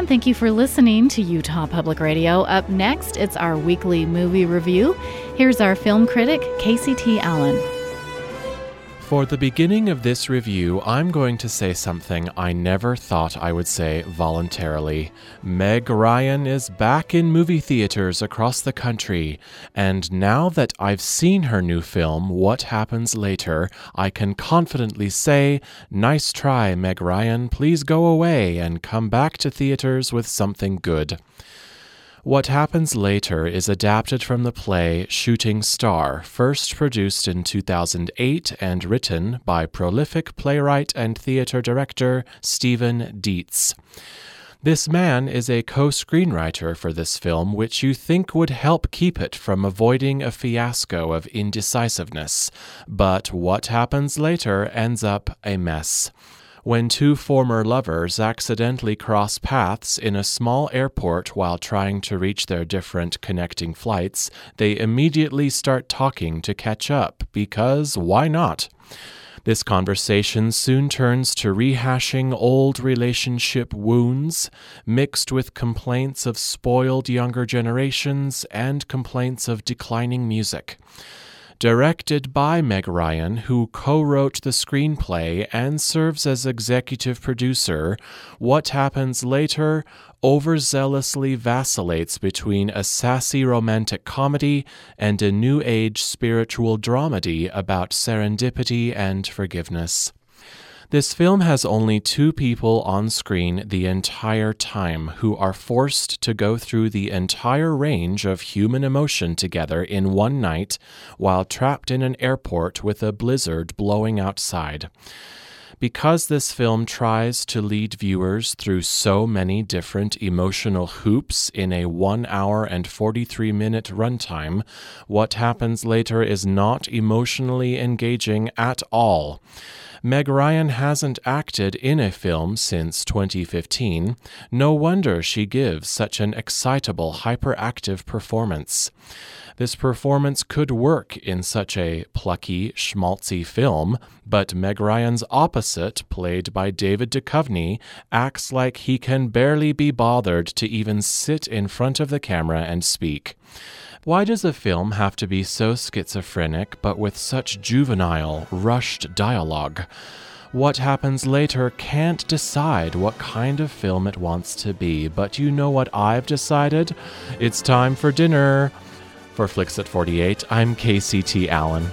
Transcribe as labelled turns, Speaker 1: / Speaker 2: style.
Speaker 1: And thank you for listening to Utah Public Radio. Up next, it's our weekly movie review. Here's our film critic, Casey T. Allen.
Speaker 2: For the beginning of this review, I'm going to say something I never thought I would say voluntarily. Meg Ryan is back in movie theaters across the country, and now that I've seen her new film, What Happens Later, I can confidently say, Nice try, Meg Ryan. Please go away and come back to theaters with something good. What Happens Later is adapted from the play Shooting Star, first produced in 2008 and written by prolific playwright and theater director Steven Dietz. This man is a co screenwriter for this film, which you think would help keep it from avoiding a fiasco of indecisiveness. But what happens later ends up a mess when two former lovers accidentally cross paths in a small airport while trying to reach their different connecting flights, they immediately start talking to catch up, because why not? This conversation soon turns to rehashing old relationship wounds, mixed with complaints of spoiled younger generations and complaints of declining music directed by Meg Ryan, who co wrote the screenplay and serves as executive producer. What happens later overzealously vacillates between a sassy romantic comedy and a new age spiritual dramedy about serendipity and forgiveness. This film has only two people on screen the entire time who are forced to go through the entire range of human emotion together in one night while trapped in an airport with a blizzard blowing outside. Because this film tries to lead viewers through so many different emotional hoops in a 1 hour and 43 minute runtime, what happens later is not emotionally engaging at all. Meg Ryan hasn't acted in a film since 2015. No wonder she gives such an excitable, hyperactive performance. This performance could work in such a plucky, schmaltzy film, but Meg Ryan's opposite, played by David Duchovny, acts like he can barely be bothered to even sit in front of the camera and speak. Why does a film have to be so schizophrenic but with such juvenile, rushed dialogue? What happens later can't decide what kind of film it wants to be, but you know what I've decided? It's time for dinner. For Flix at 48, I'm Casey T. Allen.